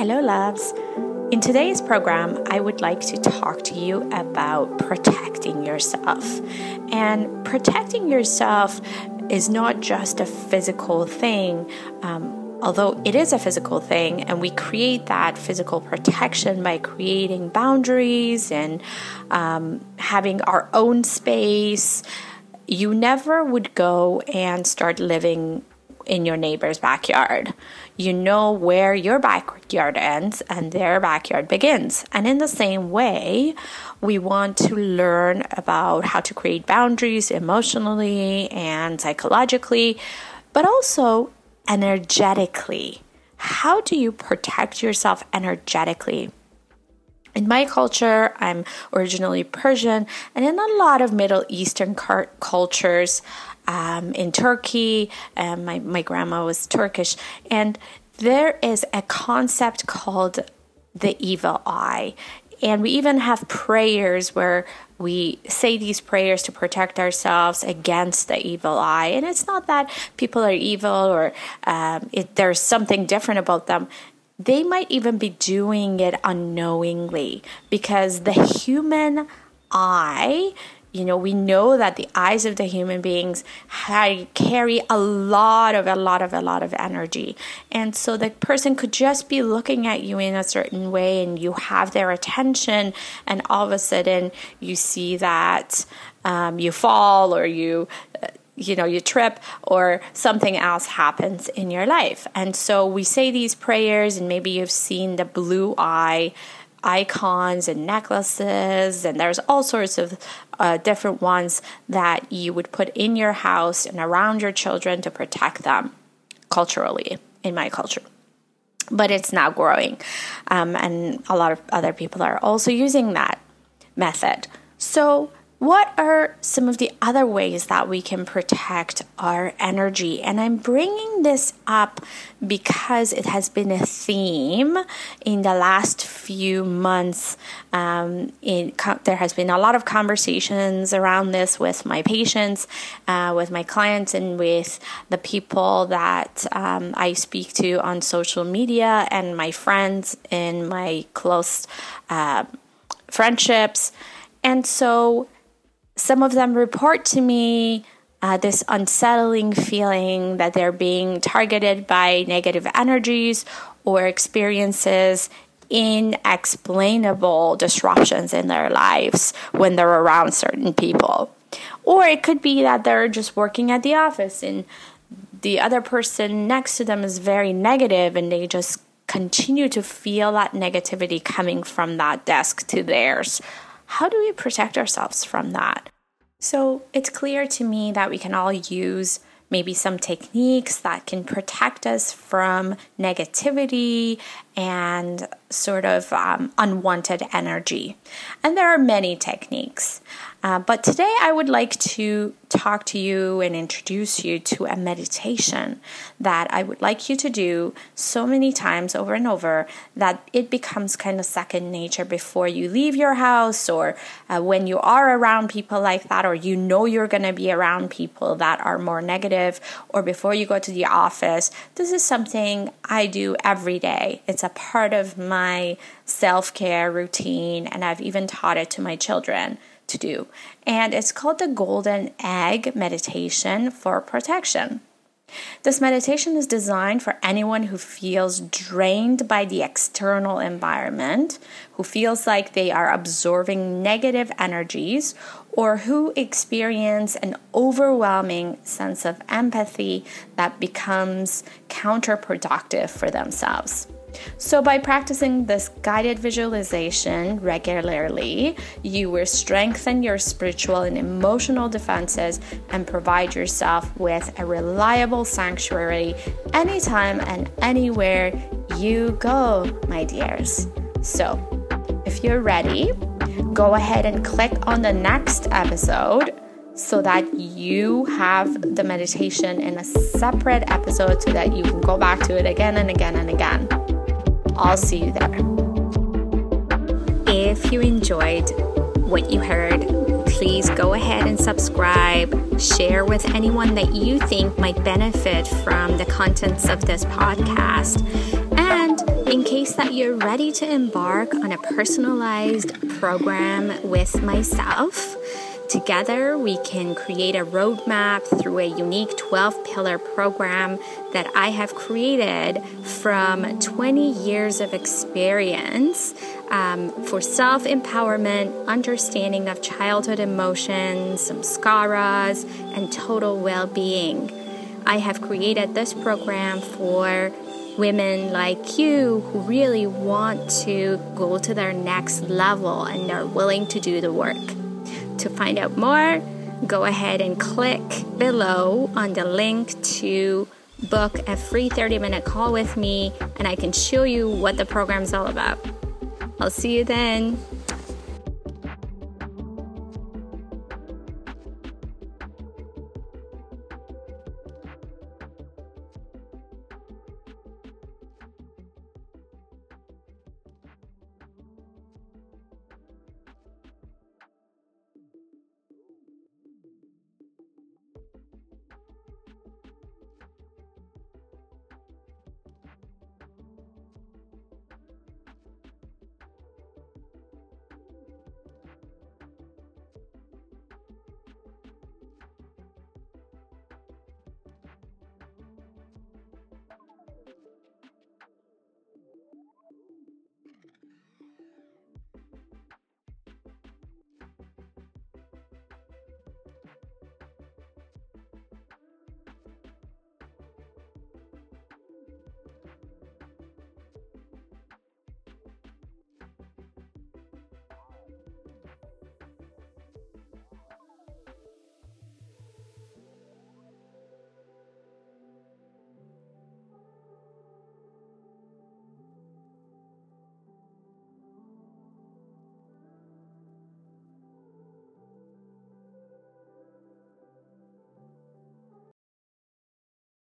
Hello, loves. In today's program, I would like to talk to you about protecting yourself. And protecting yourself is not just a physical thing. Um, although it is a physical thing, and we create that physical protection by creating boundaries and um, having our own space, you never would go and start living in your neighbor's backyard. You know where your backyard ends and their backyard begins. And in the same way, we want to learn about how to create boundaries emotionally and psychologically, but also energetically. How do you protect yourself energetically? In my culture, I'm originally Persian, and in a lot of Middle Eastern cultures, um, in Turkey, um, my, my grandma was Turkish, and there is a concept called the evil eye. And we even have prayers where we say these prayers to protect ourselves against the evil eye. And it's not that people are evil or um, it, there's something different about them. They might even be doing it unknowingly because the human eye you know we know that the eyes of the human beings carry a lot of a lot of a lot of energy. And so the person could just be looking at you in a certain way and you have their attention and all of a sudden you see that um, you fall or you uh, you know you trip or something else happens in your life and so we say these prayers and maybe you've seen the blue eye icons and necklaces, and there's all sorts of uh, different ones that you would put in your house and around your children to protect them culturally in my culture. But it's now growing, um, and a lot of other people are also using that method. So, what are some of the other ways that we can protect our energy? And I'm bringing this up because it has been a theme in the last few months. Um, in, there has been a lot of conversations around this with my patients, uh, with my clients, and with the people that um, I speak to on social media and my friends in my close uh, friendships. And so, some of them report to me uh, this unsettling feeling that they're being targeted by negative energies or experiences inexplainable disruptions in their lives when they're around certain people. Or it could be that they're just working at the office and the other person next to them is very negative and they just continue to feel that negativity coming from that desk to theirs how do we protect ourselves from that? So it's clear to me that we can all use maybe some techniques that can protect us from negativity and sort of um, unwanted energy. And there are many techniques. Uh, but today I would like to talk to you and introduce you to a meditation that I would like you to do so many times over and over that it becomes kind of second nature before you leave your house or uh, when you are around people like that or you know you're going to be around people that are more negative or before you go to the office. This is something I do every day. It's a part of my self care routine, and I've even taught it to my children to do. And it's called the Golden Egg Meditation for Protection. This meditation is designed for anyone who feels drained by the external environment, who feels like they are absorbing negative energies, or who experience an overwhelming sense of empathy that becomes counterproductive for themselves. So, by practicing this guided visualization regularly, you will strengthen your spiritual and emotional defenses and provide yourself with a reliable sanctuary anytime and anywhere you go, my dears. So, if you're ready, go ahead and click on the next episode so that you have the meditation in a separate episode so that you can go back to it again and again and again. I'll see you there. If you enjoyed what you heard, please go ahead and subscribe, share with anyone that you think might benefit from the contents of this podcast, and In case that you're ready to embark on a personalized program with myself, Together, we can create a roadmap through a unique 12 pillar program that I have created from 20 years of experience um, for self empowerment, understanding of childhood emotions, samskaras, and total well being. I have created this program for women like you who really want to go to their next level and are willing to do the work. To find out more, go ahead and click below on the link to book a free 30 minute call with me, and I can show you what the program's all about. I'll see you then.